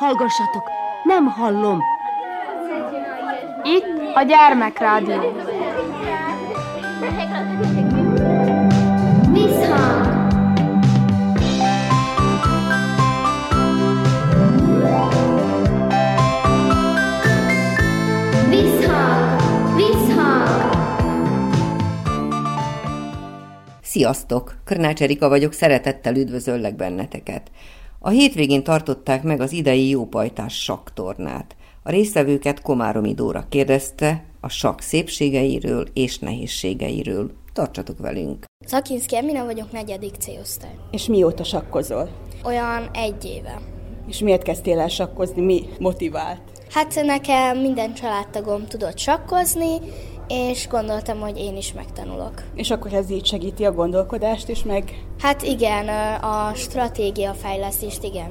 Hallgassatok, nem hallom. Itt a gyermekrádió. Visszhang! Sziasztok! Körnács Erika vagyok, szeretettel üdvözöllek benneteket. A hétvégén tartották meg az idei jópajtás saktornát. A résztvevőket Komáromi Dóra kérdezte a sak szépségeiről és nehézségeiről. Tartsatok velünk! Szakinszki Emina vagyok, negyedik C-osztály. És mióta sakkozol? Olyan egy éve. És miért kezdtél el sakkozni? Mi motivált? Hát nekem minden családtagom tudott sakkozni, és gondoltam, hogy én is megtanulok. És akkor ez így segíti a gondolkodást is, meg... Hát igen, a stratégia fejlesztést igen.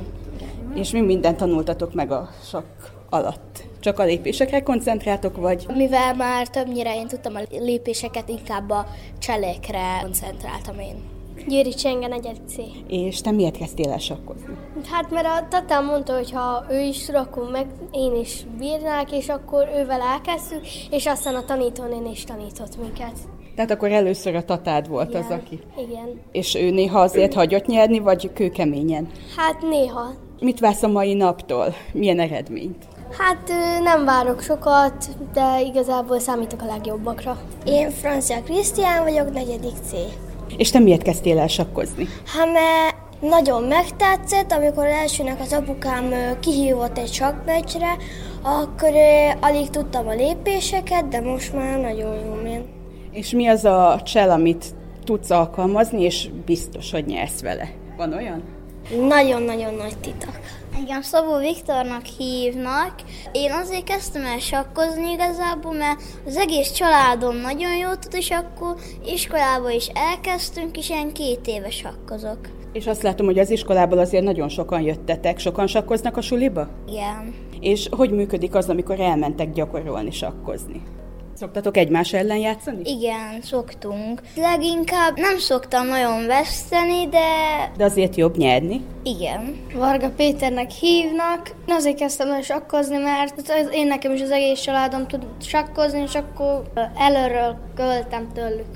És mi mindent tanultatok meg a sakk alatt? Csak a lépésekre koncentráltok, vagy? Mivel már többnyire én tudtam a lépéseket, inkább a cselékre koncentráltam én. Győri Csenge, negyedik C. És te miért kezdtél el sakkozni? Hát mert a tatám mondta, hogy ha ő is akkor meg én is bírnák, és akkor ővel elkezdtük, és aztán a tanítónén is tanított minket. Tehát akkor először a tatád volt Igen. az, aki... Igen. És ő néha azért hagyott nyerni, vagy kőkeményen? Hát néha. Mit vársz a mai naptól? Milyen eredményt? Hát nem várok sokat, de igazából számítok a legjobbakra. Én Francia Krisztián vagyok, negyedik C. És te miért kezdtél el sakkozni? Ha mert nagyon megtetszett, amikor elsőnek az apukám kihívott egy sakkmeccsre, akkor alig tudtam a lépéseket, de most már nagyon jó én. És mi az a csel, amit tudsz alkalmazni, és biztos, hogy nyersz vele? Van olyan? Nagyon-nagyon nagy titok. Engem Szabó Viktornak hívnak. Én azért kezdtem el sakkozni igazából, mert az egész családom nagyon jó tud, és akkor iskolába is elkezdtünk, és én két éve sakkozok. És azt látom, hogy az iskolából azért nagyon sokan jöttetek. Sokan sakkoznak a suliba? Igen. És hogy működik az, amikor elmentek gyakorolni sakkozni? Szoktatok egymás ellen játszani? Igen, szoktunk. Leginkább nem szoktam nagyon veszteni, de De azért jobb nyerni. igen. Varga Péternek hívnak. Azért kezdtem el sakkozni, mert az én nekem is az egész családom tud sakkozni, és akkor előről költem tőlük.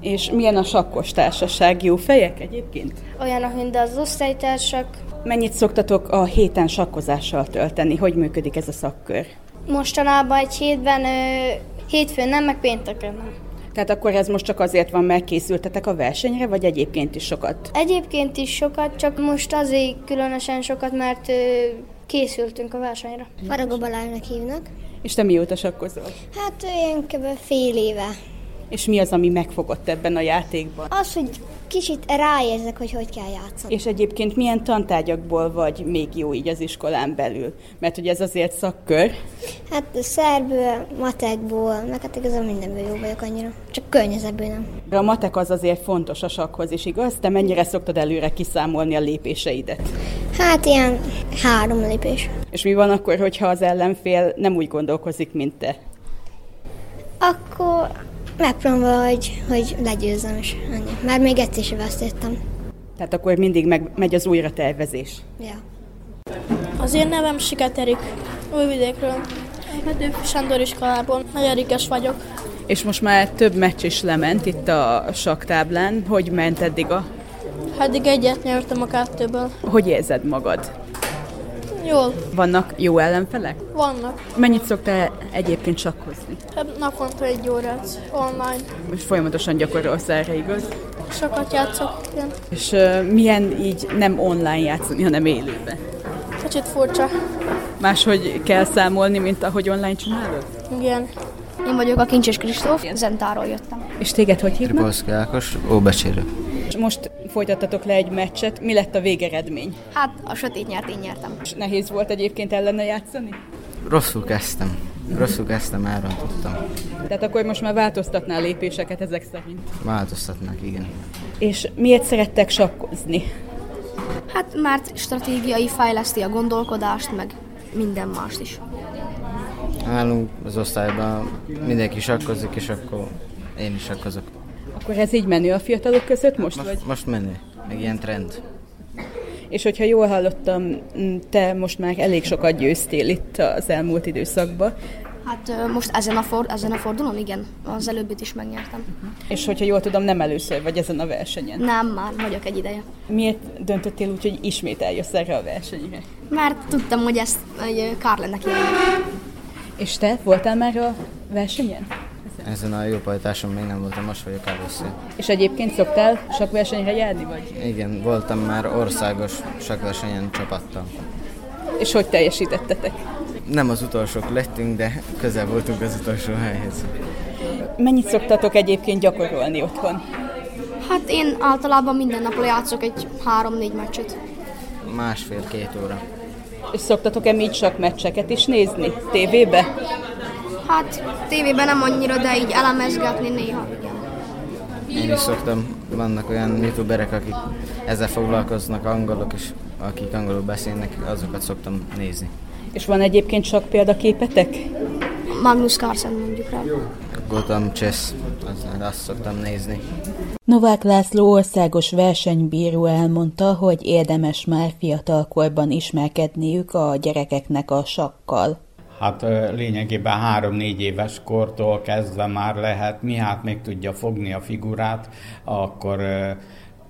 És milyen a sakkos társaság? Jó fejek egyébként? Olyanok, mint az osztálytársak. Mennyit szoktatok a héten sakkozással tölteni? Hogy működik ez a szakkör? Mostanában egy hétben, ö, hétfőn nem, meg pénteken nem. Tehát akkor ez most csak azért van, mert készültetek a versenyre, vagy egyébként is sokat? Egyébként is sokat, csak most azért különösen sokat, mert ö, készültünk a versenyre. Faragó Balázsnak hívnak. És te mióta sakkozol? Hát olyan kb. fél éve. És mi az, ami megfogott ebben a játékban? Az, hogy kicsit ráérzek, hogy hogy kell játszani. És egyébként milyen tantárgyakból vagy még jó így az iskolán belül? Mert hogy ez azért szakkör. Hát szerből, matekból, meg hát igazából mindenből jó vagyok annyira. Csak környezetből nem. A matek az azért fontos a sakkhoz is, igaz? Te mennyire szoktad előre kiszámolni a lépéseidet? Hát ilyen három lépés. És mi van akkor, hogyha az ellenfél nem úgy gondolkozik, mint te? Akkor megpróbálom valahogy, hogy legyőzzem is. Annyi. Már még egyszer sem veszítettem. Tehát akkor mindig meg, megy az újra tervezés. Ja. Az én nevem Siketerik, Újvidékről. Petőfi Sándor iskolából, negyedikes vagyok. És most már több meccs is lement itt a saktáblán. Hogy ment eddig a... Eddig egyet nyertem a kettőből. Hogy érzed magad? Jól, Vannak jó ellenfelek? vannak. Mennyit szoktál egyébként sakkozni? Hát naponta egy órát online. Most folyamatosan gyakorolsz erre, igaz? Sokat játszok, igen. És uh, milyen így nem online játszani, hanem élőben? Kicsit furcsa. Máshogy kell számolni, mint ahogy online csinálod? Igen. Én vagyok a Kincses Kristóf, Zentáról jöttem. És téged hogy hívnak? Tripolszki Ákos, Óbecsérő. És most folytattatok le egy meccset. Mi lett a végeredmény? Hát a sötét nyert, én nyertem. És nehéz volt egyébként ellene játszani? Rosszul kezdtem. Rosszul kezdtem, elrontottam. Tehát akkor most már változtatnál lépéseket ezek szerint. Változtatnak, igen. És miért szerettek sakkozni? Hát mert stratégiai fejleszti a gondolkodást, meg minden mást is. Nálunk az osztályban mindenki sakkozik, és akkor én is sakkozok. Akkor ez így menő a fiatalok között most, Most, vagy? most menő, meg ilyen trend. És hogyha jól hallottam, te most már elég sokat győztél itt az elmúlt időszakban. Hát most ezen a, for, ezen a fordulón, igen. Az előbbit is megnyertem. Uh-huh. És hogyha jól tudom, nem először vagy ezen a versenyen? Nem, már vagyok egy ideje. Miért döntöttél úgy, hogy ismét eljössz erre a versenyre? Mert tudtam, hogy ezt hogy kár lenne. És te voltál már a versenyen? Ezen a jópajtáson még nem voltam, most vagyok először. És egyébként szoktál sok versenyre járni, vagy? Igen, voltam már országos sakversenyen csapattal. És hogy teljesítettetek? Nem az utolsók lettünk, de közel voltunk az utolsó helyhez. Mennyit szoktatok egyébként gyakorolni otthon? Hát én általában minden nap játszok egy három-négy meccset. Másfél-két óra. És szoktatok-e így csak meccseket is nézni? Tévébe? Hát tévében nem annyira, de így elemezgetni néha, igen. Én is szoktam, vannak olyan youtuberek, akik ezzel foglalkoznak, angolok is, akik angolul beszélnek, azokat szoktam nézni. És van egyébként sok példaképetek? Magnus Carlsen mondjuk rá. Gotham Chess, azt, azt szoktam nézni. Novák László országos versenybíró elmondta, hogy érdemes már fiatalkorban ismerkedniük a gyerekeknek a sakkal. Hát lényegében három-négy éves kortól kezdve már lehet, mi hát még tudja fogni a figurát, akkor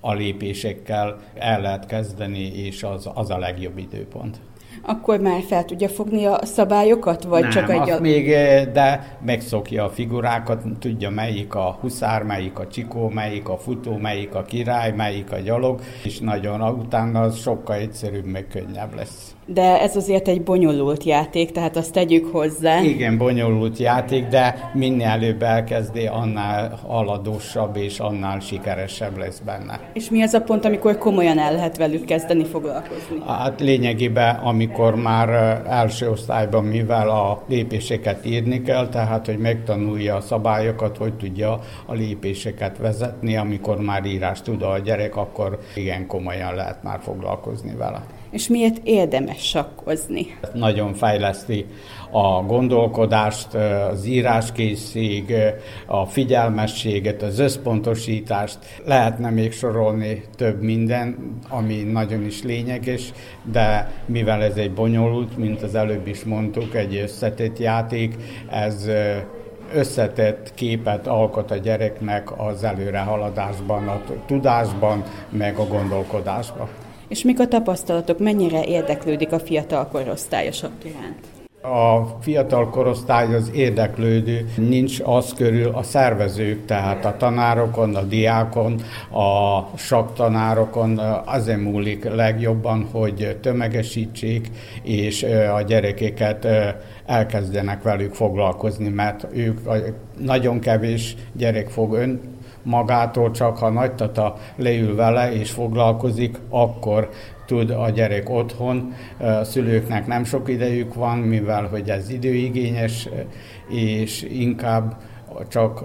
a lépésekkel el lehet kezdeni, és az, az a legjobb időpont. Akkor már fel tudja fogni a szabályokat, vagy Nem, csak egy... A... még, de megszokja a figurákat, tudja melyik a huszár, melyik a csikó, melyik a futó, melyik a király, melyik a gyalog, és nagyon utána az sokkal egyszerűbb, meg könnyebb lesz de ez azért egy bonyolult játék, tehát azt tegyük hozzá. Igen, bonyolult játék, de minél előbb elkezdi, annál aladósabb és annál sikeresebb lesz benne. És mi az a pont, amikor komolyan el lehet velük kezdeni foglalkozni? Hát lényegében, amikor már első osztályban, mivel a lépéseket írni kell, tehát hogy megtanulja a szabályokat, hogy tudja a lépéseket vezetni, amikor már írás tud a gyerek, akkor igen komolyan lehet már foglalkozni vele és miért érdemes sakkozni? Nagyon fejleszti a gondolkodást, az íráskészség, a figyelmességet, az összpontosítást. Lehetne még sorolni több minden, ami nagyon is lényeges, de mivel ez egy bonyolult, mint az előbb is mondtuk, egy összetett játék, ez összetett képet alkot a gyereknek az előrehaladásban, a tudásban, meg a gondolkodásban. És mik a tapasztalatok, mennyire érdeklődik a fiatal korosztály a sakk iránt? A fiatal korosztály az érdeklődő, nincs az körül a szervezők, tehát a tanárokon, a diákon, a saktanárokon azért múlik legjobban, hogy tömegesítsék, és a gyerekeket elkezdenek velük foglalkozni, mert ők nagyon kevés gyerek fog ön magától, csak ha nagy tata leül vele és foglalkozik, akkor tud a gyerek otthon. A szülőknek nem sok idejük van, mivel hogy ez időigényes, és inkább csak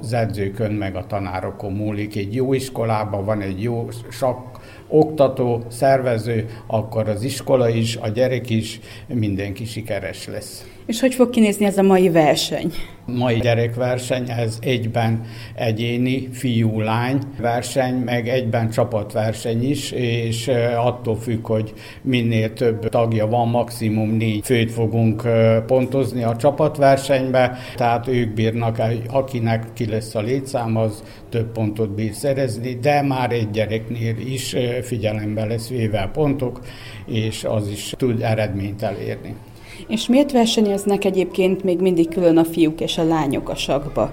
az edzőkön meg a tanárokon múlik. Egy jó iskolában van egy jó sakk oktató, szervező, akkor az iskola is, a gyerek is, mindenki sikeres lesz. És hogy fog kinézni ez a mai verseny? Mai gyerekverseny, ez egyben egyéni fiú-lány verseny, meg egyben csapatverseny is, és attól függ, hogy minél több tagja van, maximum négy főt fogunk pontozni a csapatversenybe, tehát ők bírnak, akinek ki lesz a létszám, az több pontot bír szerezni, de már egy gyereknél is figyelembe lesz véve pontok, és az is tud eredményt elérni. És miért versenyeznek egyébként még mindig külön a fiúk és a lányok a sakba?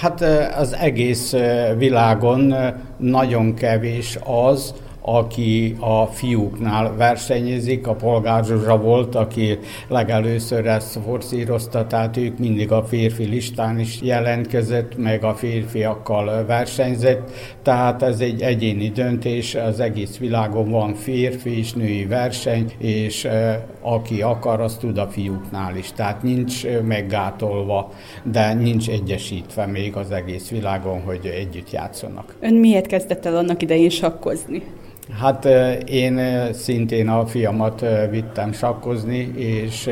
Hát az egész világon nagyon kevés az, aki a fiúknál versenyezik, a polgár Zsuzsa volt, aki legelőször ezt forszírozta, tehát ők mindig a férfi listán is jelentkezett, meg a férfiakkal versenyzett, tehát ez egy egyéni döntés, az egész világon van férfi és női verseny, és aki akar, az tud a fiúknál is, tehát nincs meggátolva, de nincs egyesítve még az egész világon, hogy együtt játszanak. Ön miért kezdett el annak idején sakkozni? Hát én szintén a fiamat vittem sakkozni, és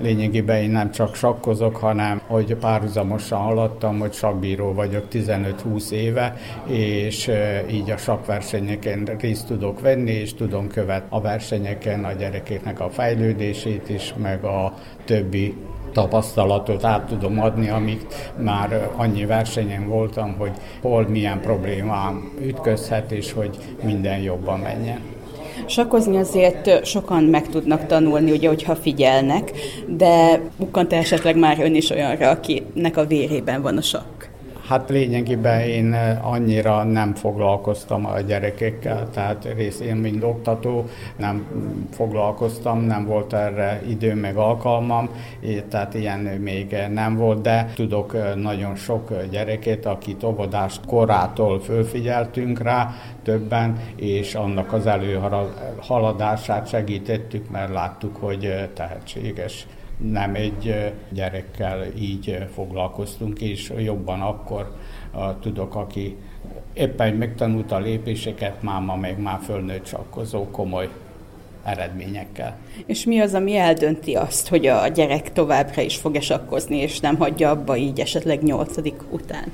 lényegében én nem csak sakkozok, hanem hogy párhuzamosan haladtam, hogy sakbíró vagyok 15-20 éve, és így a sakversenyeken részt tudok venni, és tudom követni a versenyeken a gyerekeknek a fejlődését is, meg a többi tapasztalatot át tudom adni, amit már annyi versenyen voltam, hogy hol milyen problémám ütközhet, és hogy minden jobban menjen. Sakkozni azért sokan meg tudnak tanulni, ugye, hogyha figyelnek, de bukkant esetleg már ön is olyanra, akinek a vérében van a sakk. Hát lényegében én eh, annyira nem foglalkoztam a gyerekekkel, tehát rész én, mint oktató, nem foglalkoztam, nem volt erre idő meg alkalmam, tehát ilyen még nem volt, de tudok eh, nagyon sok gyereket, akit óvodás korától fölfigyeltünk rá, többen, és annak az előhaladását segítettük, mert láttuk, hogy eh, tehetséges nem egy gyerekkel így foglalkoztunk, és jobban akkor tudok, aki éppen megtanulta a lépéseket, máma meg már fölnőtt sakkozó komoly eredményekkel. És mi az, ami eldönti azt, hogy a gyerek továbbra is fog sakkozni, és nem hagyja abba így esetleg nyolcadik után?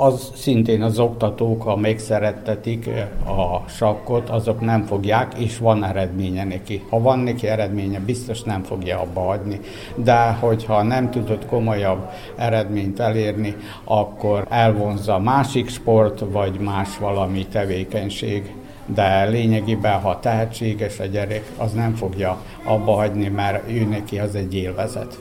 Az szintén az oktatók, ha megszerettetik eh, a sakkot, azok nem fogják, és van eredménye neki. Ha van neki eredménye, biztos nem fogja abba hagyni. De hogyha nem tudod komolyabb eredményt elérni, akkor elvonza másik sport, vagy más valami tevékenység. De lényegében, ha tehetséges a gyerek, az nem fogja abba hagyni, mert ő neki az egy élvezet.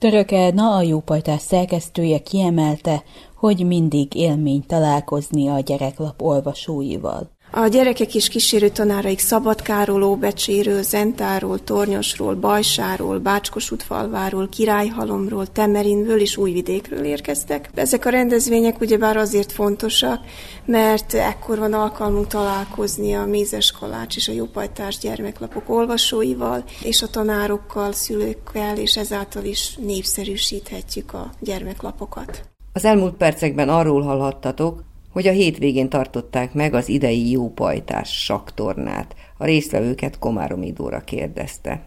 Török Edna, a jópajtás szerkesztője kiemelte, hogy mindig élmény találkozni a gyereklap olvasóival. A gyerekek és kísérő tanáraik Szabadkáról, Óbecséről, Zentáról, Tornyosról, Bajsáról, Bácskosútfalváról, Királyhalomról, Temerinből és Újvidékről érkeztek. Ezek a rendezvények ugyebár azért fontosak, mert ekkor van alkalmunk találkozni a Mézes Kalács és a Jópajtás gyermeklapok olvasóival, és a tanárokkal, szülőkkel, és ezáltal is népszerűsíthetjük a gyermeklapokat. Az elmúlt percekben arról hallhattatok, hogy a hétvégén tartották meg az idei jópajtás saktornát. A résztvevőket Komárom Idóra kérdezte.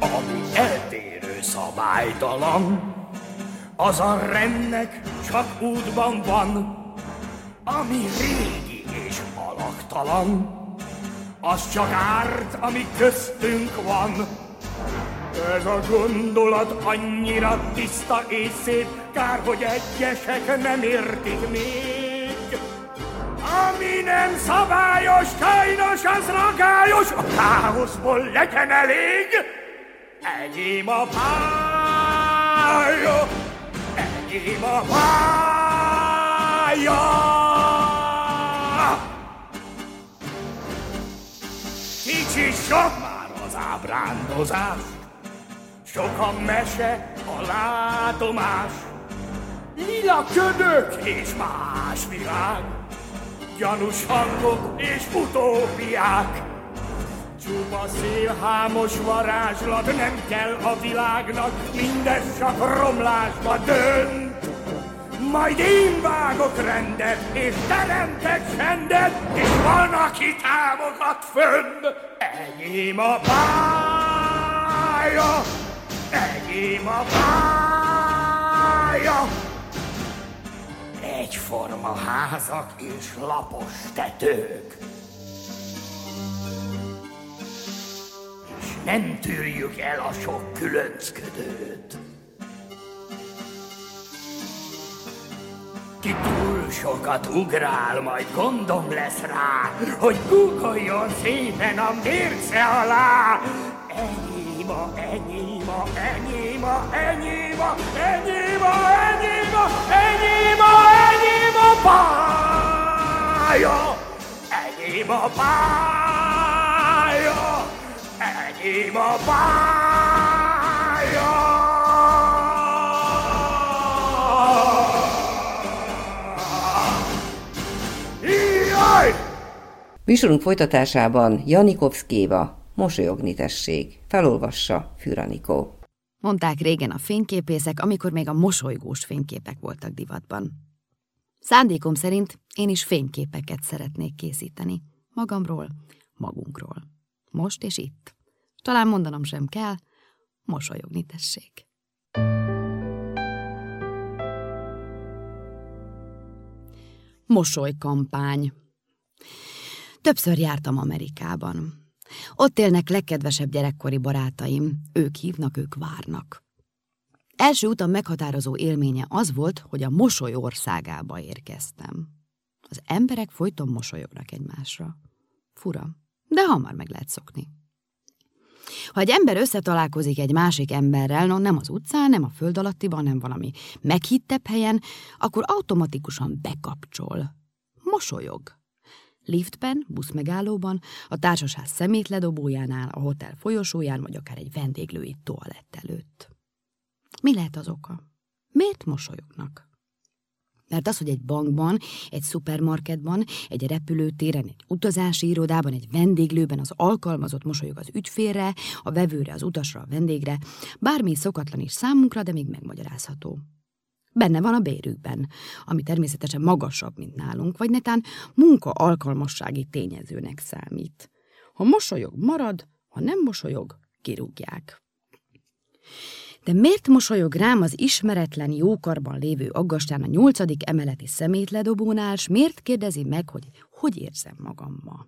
Ami eltérő szabálytalan, az a rendnek csak útban van, ami régi és alaktalan az csak árt, ami köztünk van. Ez a gondolat annyira tiszta és szép, kár, hogy egyesek nem értik még. Ami nem szabályos, kájnos, az ragályos, a káoszból legyen elég. Enyém a pálya, enyém a pálya. Kicsi sok már az ábrándozás, sok a mese, a látomás, lila ködök és más világ, gyanús hangok és utópiák. Csupa szélhámos varázslat nem kell a világnak, mindez csak romlásba dönt. Majd én vágok rendet, és teremtek csendet, és van, aki támogat fönn. Enyém a pálya, enyém a pálya. Egyforma házak és lapos tetők. És nem tűrjük el a sok különcködőt. Ki túl sokat ugrál, majd gondom lesz rá, hogy guggoljon szépen a mérce alá. Enyém a, enyém a, enyém a, enyém a, enyém a, enyém a, enyém Műsorunk folytatásában Janikovszkéva, Mosolyogni tessék, felolvassa Füranikó. Mondták régen a fényképészek, amikor még a mosolygós fényképek voltak divatban. Szándékom szerint én is fényképeket szeretnék készíteni. Magamról, magunkról. Most és itt. Talán mondanom sem kell, mosolyogni tessék. Mosolykampány Többször jártam Amerikában. Ott élnek legkedvesebb gyerekkori barátaim, ők hívnak, ők várnak. Első utam meghatározó élménye az volt, hogy a mosoly országába érkeztem. Az emberek folyton mosolyognak egymásra. Fura, de hamar meg lehet szokni. Ha egy ember összetalálkozik egy másik emberrel, no nem az utcán, nem a föld alattiban, nem valami meghittebb helyen, akkor automatikusan bekapcsol. Mosolyog. Liftben, buszmegállóban, a társasház szemétledobójánál, a hotel folyosóján, vagy akár egy vendéglői toalett előtt. Mi lehet az oka? Miért mosolyognak? Mert az, hogy egy bankban, egy szupermarketban, egy repülőtéren, egy utazási irodában, egy vendéglőben az alkalmazott mosolyog az ügyfélre, a vevőre, az utasra, a vendégre, bármi szokatlan is számunkra, de még megmagyarázható. Benne van a bérükben, ami természetesen magasabb, mint nálunk, vagy netán munka alkalmassági tényezőnek számít. Ha mosolyog, marad, ha nem mosolyog, kirúgják. De miért mosolyog rám az ismeretlen jókarban lévő aggastán a nyolcadik emeleti szemétledobónál, s miért kérdezi meg, hogy hogy érzem magam ma?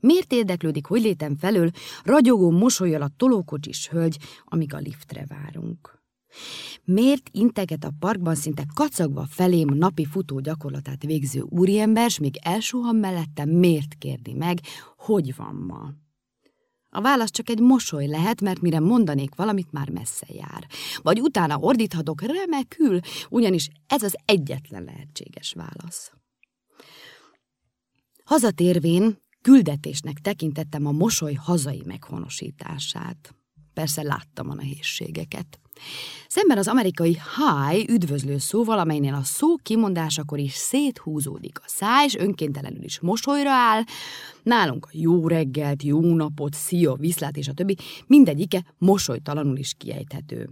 Miért érdeklődik, hogy létem felől ragyogó mosolyal a tolókocsis hölgy, amíg a liftre várunk? Miért integet a parkban szinte kacagva felém napi futó gyakorlatát végző úriember, s még elsuhan mellettem, miért kérdi meg, hogy van ma? A válasz csak egy mosoly lehet, mert mire mondanék valamit, már messze jár. Vagy utána ordíthatok remekül, ugyanis ez az egyetlen lehetséges válasz. Hazatérvén küldetésnek tekintettem a mosoly hazai meghonosítását. Persze láttam a nehézségeket. Szemben az amerikai hi üdvözlő szóval, amelynél a szó kimondásakor is széthúzódik a száj, és önkéntelenül is mosolyra áll, nálunk a jó reggelt, jó napot, szia, viszlát és a többi, mindegyike mosolytalanul is kiejthető.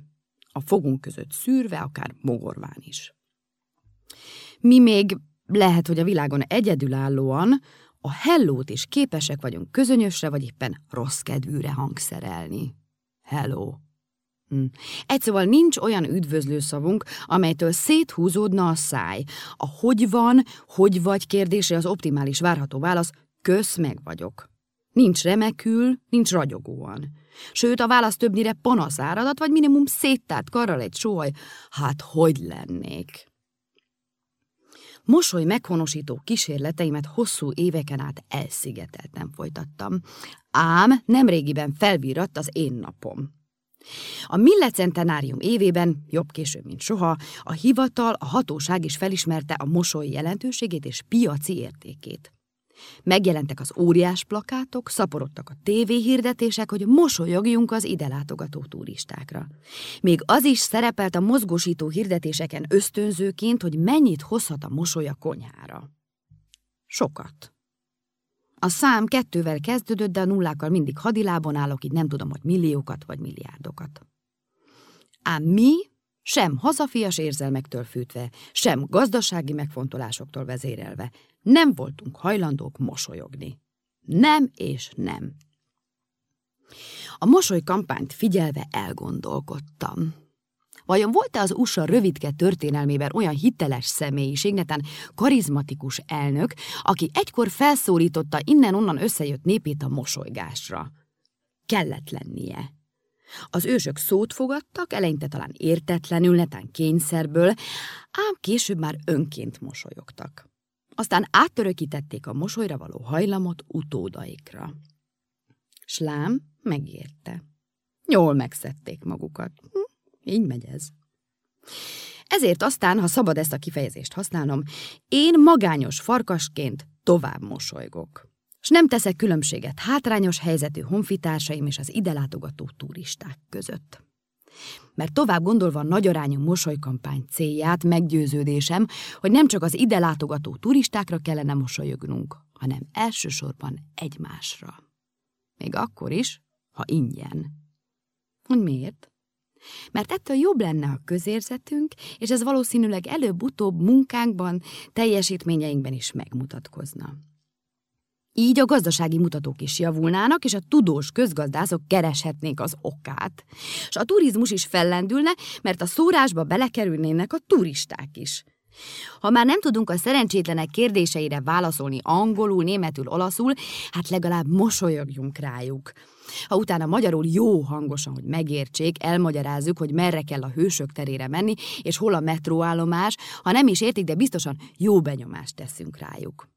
A fogunk között szűrve, akár mogorván is. Mi még lehet, hogy a világon egyedülállóan a hellót is képesek vagyunk közönyösre, vagy éppen rossz kedvűre hangszerelni. Hello! Hm. Egy szóval nincs olyan üdvözlő szavunk, amelytől széthúzódna a száj. A hogy van, hogy vagy kérdésre az optimális várható válasz, kösz meg vagyok. Nincs remekül, nincs ragyogóan. Sőt, a válasz többnyire panaszáradat, vagy minimum széttárt karral egy sóhaj. Hát hogy lennék? Mosoly meghonosító kísérleteimet hosszú éveken át elszigetelten folytattam. Ám nemrégiben felvíratt az én napom. A millecentenárium évében, jobb később, mint soha, a hivatal, a hatóság is felismerte a mosoly jelentőségét és piaci értékét. Megjelentek az óriás plakátok, szaporodtak a tévéhirdetések, hogy mosolyogjunk az ide látogató turistákra. Még az is szerepelt a mozgósító hirdetéseken ösztönzőként, hogy mennyit hozhat a mosoly a konyhára. Sokat. A szám kettővel kezdődött, de a nullákkal mindig hadilábon állok, így nem tudom, hogy milliókat vagy milliárdokat. Ám mi sem hazafias érzelmektől fűtve, sem gazdasági megfontolásoktól vezérelve nem voltunk hajlandók mosolyogni. Nem és nem. A mosoly kampányt figyelve elgondolkodtam. Vajon volt-e az USA rövidke történelmében olyan hiteles személyiség, netán karizmatikus elnök, aki egykor felszólította innen-onnan összejött népét a mosolygásra? Kellett lennie. Az ősök szót fogadtak, eleinte talán értetlenül, netán kényszerből, ám később már önként mosolyogtak. Aztán áttörökítették a mosolyra való hajlamot utódaikra. Slám megérte. Jól megszedték magukat. Így megy ez. Ezért aztán, ha szabad ezt a kifejezést használnom, én magányos farkasként tovább mosolygok. És nem teszek különbséget hátrányos helyzetű honfitársaim és az ide látogató turisták között. Mert tovább gondolva a nagyarányú mosolykampány célját, meggyőződésem, hogy nem csak az ide látogató turistákra kellene mosolyognunk, hanem elsősorban egymásra. Még akkor is, ha ingyen. Hogy miért? Mert ettől jobb lenne a közérzetünk, és ez valószínűleg előbb-utóbb munkánkban, teljesítményeinkben is megmutatkozna. Így a gazdasági mutatók is javulnának, és a tudós közgazdászok kereshetnék az okát. És a turizmus is fellendülne, mert a szórásba belekerülnének a turisták is. Ha már nem tudunk a szerencsétlenek kérdéseire válaszolni angolul, németül, olaszul, hát legalább mosolyogjunk rájuk. Ha utána magyarul jó hangosan, hogy megértsék, elmagyarázzuk, hogy merre kell a hősök terére menni, és hol a metróállomás, ha nem is értik, de biztosan jó benyomást teszünk rájuk.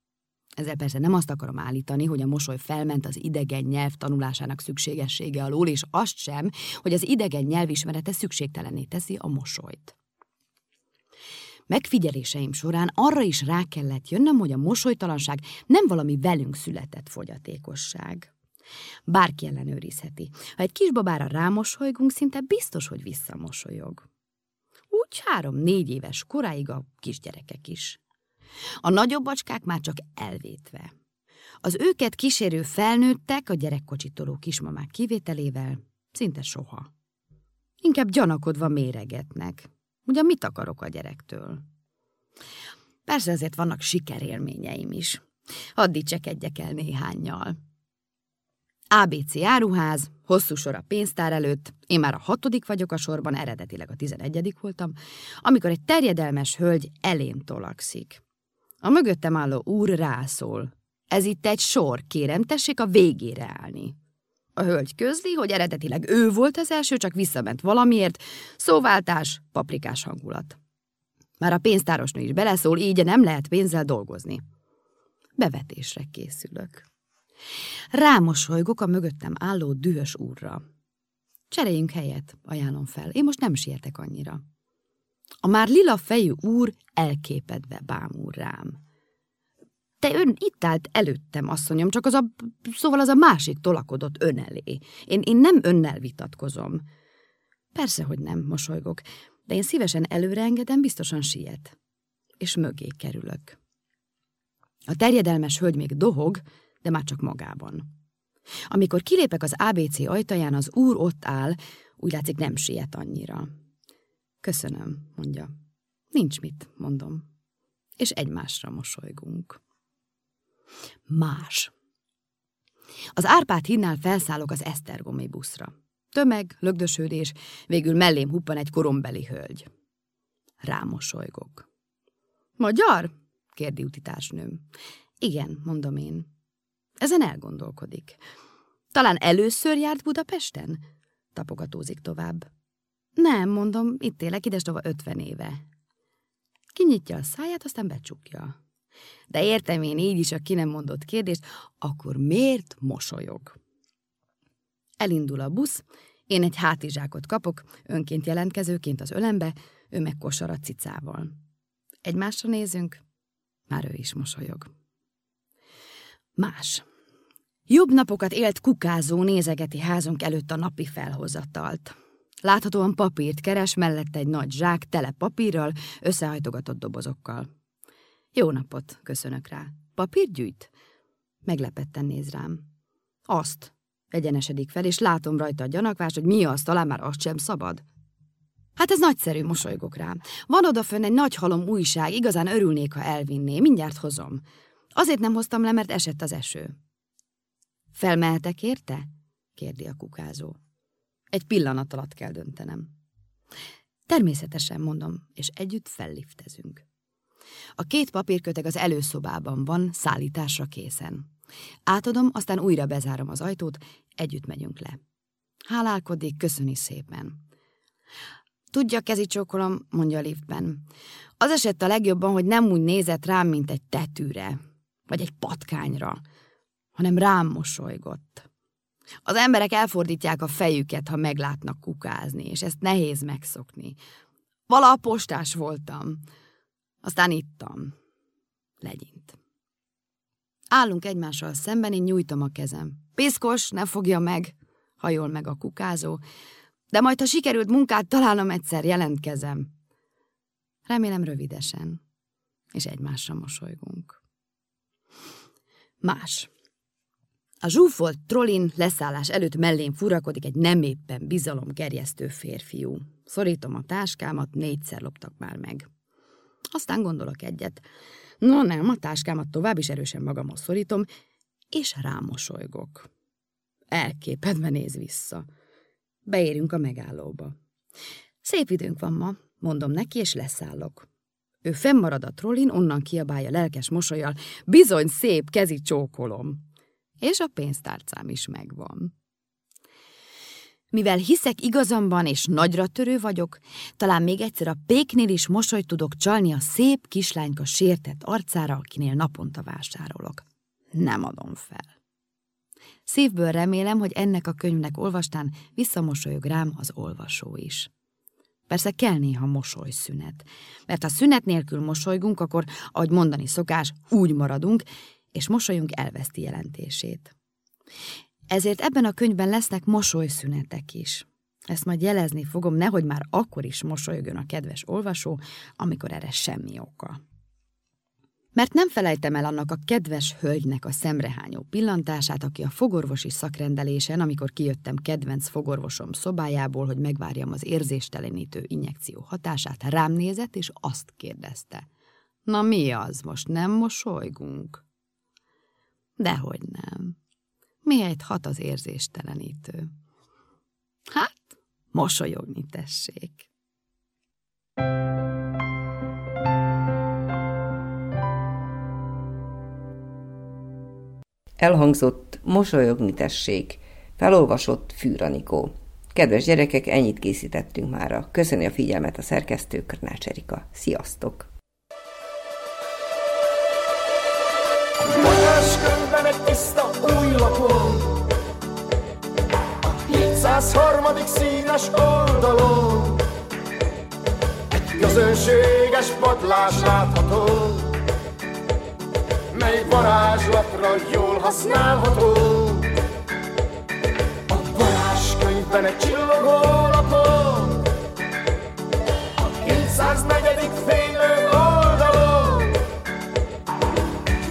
Ezzel persze nem azt akarom állítani, hogy a mosoly felment az idegen nyelv tanulásának szükségessége alól, és azt sem, hogy az idegen nyelvismerete szükségtelenné teszi a mosolyt. Megfigyeléseim során arra is rá kellett jönnöm, hogy a mosolytalanság nem valami velünk született fogyatékosság. Bárki ellenőrizheti. Ha egy kisbabára rámosolygunk, szinte biztos, hogy visszamosolyog. Úgy három-négy éves koráig a kisgyerekek is. A nagyobb bacskák már csak elvétve. Az őket kísérő felnőttek, a gyerekkocsitoló kismamák kivételével, szinte soha. Inkább gyanakodva méregetnek. Ugye mit akarok a gyerektől? Persze ezért vannak sikerélményeim is. Hadd dicsekedjek el néhányjal. ABC áruház, hosszú sor a pénztár előtt, én már a hatodik vagyok a sorban, eredetileg a tizenegyedik voltam, amikor egy terjedelmes hölgy elém tolakszik. A mögöttem álló úr rászól. Ez itt egy sor, kérem, tessék a végére állni. A hölgy közli, hogy eredetileg ő volt az első, csak visszament valamiért, szóváltás, paprikás hangulat. Már a pénztárosnő is beleszól, így nem lehet pénzzel dolgozni. Bevetésre készülök. Rámosolygok a mögöttem álló dühös úrra. Cseréljünk helyet, ajánlom fel. Én most nem sietek annyira. A már lila fejű úr elképedve bámul rám. Te ön itt állt előttem, asszonyom, csak az a, szóval az a másik tolakodott ön elé. Én, én nem önnel vitatkozom. Persze, hogy nem, mosolygok, de én szívesen előreengedem, biztosan siet. És mögé kerülök. A terjedelmes hölgy még dohog, de már csak magában. Amikor kilépek az ABC ajtaján, az úr ott áll, úgy látszik nem siet annyira. Köszönöm, mondja. Nincs mit, mondom. És egymásra mosolygunk. Más. Az Árpád hinnál felszállok az Esztergomi buszra. Tömeg, lögdösődés, végül mellém huppan egy korombeli hölgy. Rámosolygok. Magyar? kérdi utitársnőm. Igen, mondom én. Ezen elgondolkodik. Talán először járt Budapesten? Tapogatózik tovább. Nem, mondom, itt élek idestova ötven éve. Kinyitja a száját, aztán becsukja. De értem én így is a ki nem mondott kérdést, akkor miért mosolyog? Elindul a busz, én egy hátizsákot kapok, önként jelentkezőként az ölembe, ő meg kosar a cicával. Egymásra nézünk, már ő is mosolyog. Más. Jobb napokat élt kukázó nézegeti házunk előtt a napi felhozatalt. Láthatóan papírt keres, mellette egy nagy zsák tele papírral, összehajtogatott dobozokkal. Jó napot, köszönök rá. Papírt gyűjt? Meglepetten néz rám. Azt. Egyenesedik fel, és látom rajta a gyanakvást, hogy mi az, talán már azt sem szabad. Hát ez nagyszerű, mosolygok rá. Van odafönn egy nagy halom újság, igazán örülnék, ha elvinné. Mindjárt hozom. Azért nem hoztam le, mert esett az eső. Felmehetek érte? kérdi a kukázó. Egy pillanat alatt kell döntenem. Természetesen mondom, és együtt felliftezünk. A két papírköteg az előszobában van, szállításra készen. Átadom, aztán újra bezárom az ajtót, együtt megyünk le. Hálálkodik, köszöni szépen. Tudja, kezicsókolom, mondja a liftben. Az esett a legjobban, hogy nem úgy nézett rám, mint egy tetűre, vagy egy patkányra, hanem rám mosolygott. Az emberek elfordítják a fejüket, ha meglátnak kukázni, és ezt nehéz megszokni. Vala postás voltam. Aztán ittam. Legyint. Állunk egymással szemben, én nyújtom a kezem. Piszkos, ne fogja meg, hajol meg a kukázó, de majd, ha sikerült munkát találom egyszer, jelentkezem. Remélem rövidesen, és egymásra mosolygunk. Más. A zsúfolt trollin leszállás előtt mellén furakodik egy nem éppen bizalomgerjesztő férfiú. Szorítom a táskámat, négyszer loptak már meg. Aztán gondolok egyet. No nem, a táskámat tovább is erősen magamhoz szorítom, és rámosolygok. Elképedve néz vissza. Beérünk a megállóba. Szép időnk van ma, mondom neki, és leszállok. Ő fennmarad a trollin, onnan kiabálja lelkes mosolyal, bizony szép, kezi csókolom. És a pénztárcám is megvan. Mivel hiszek igazamban és nagyra törő vagyok, talán még egyszer a péknél is mosolyt tudok csalni a szép kislányka sértett arcára, akinél naponta vásárolok. Nem adom fel. Szívből remélem, hogy ennek a könyvnek olvastán visszamosolyog rám az olvasó is. Persze kell néha mosolyszünet, mert ha szünet nélkül mosolygunk, akkor, ahogy mondani szokás, úgy maradunk, és mosolyunk elveszti jelentését. Ezért ebben a könyvben lesznek mosolyszünetek is. Ezt majd jelezni fogom, nehogy már akkor is mosolyogjon a kedves olvasó, amikor erre semmi oka. Mert nem felejtem el annak a kedves hölgynek a szemrehányó pillantását, aki a fogorvosi szakrendelésen, amikor kijöttem kedvenc fogorvosom szobájából, hogy megvárjam az érzéstelenítő injekció hatását, rám nézett, és azt kérdezte. Na mi az, most nem mosolygunk? Dehogy nem. Miért hat az érzéstelenítő? Hát, mosolyogni tessék. Elhangzott mosolyogni tessék, felolvasott Fűranikó. Kedves gyerekek, ennyit készítettünk mára. Köszöni a figyelmet a szerkesztő Körnács Erika. Sziasztok! Varázskönyvben egy tiszta új lapon A 703. színes oldalon Egy közönséges padlás látható Mely varázslatra jól használható A varázskönyvben egy csillogó lapon A 204. fénylő oldalon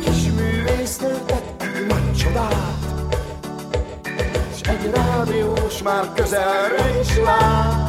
Kis művésznő tett egy nagy csodát S egy rádiós már közelre is lát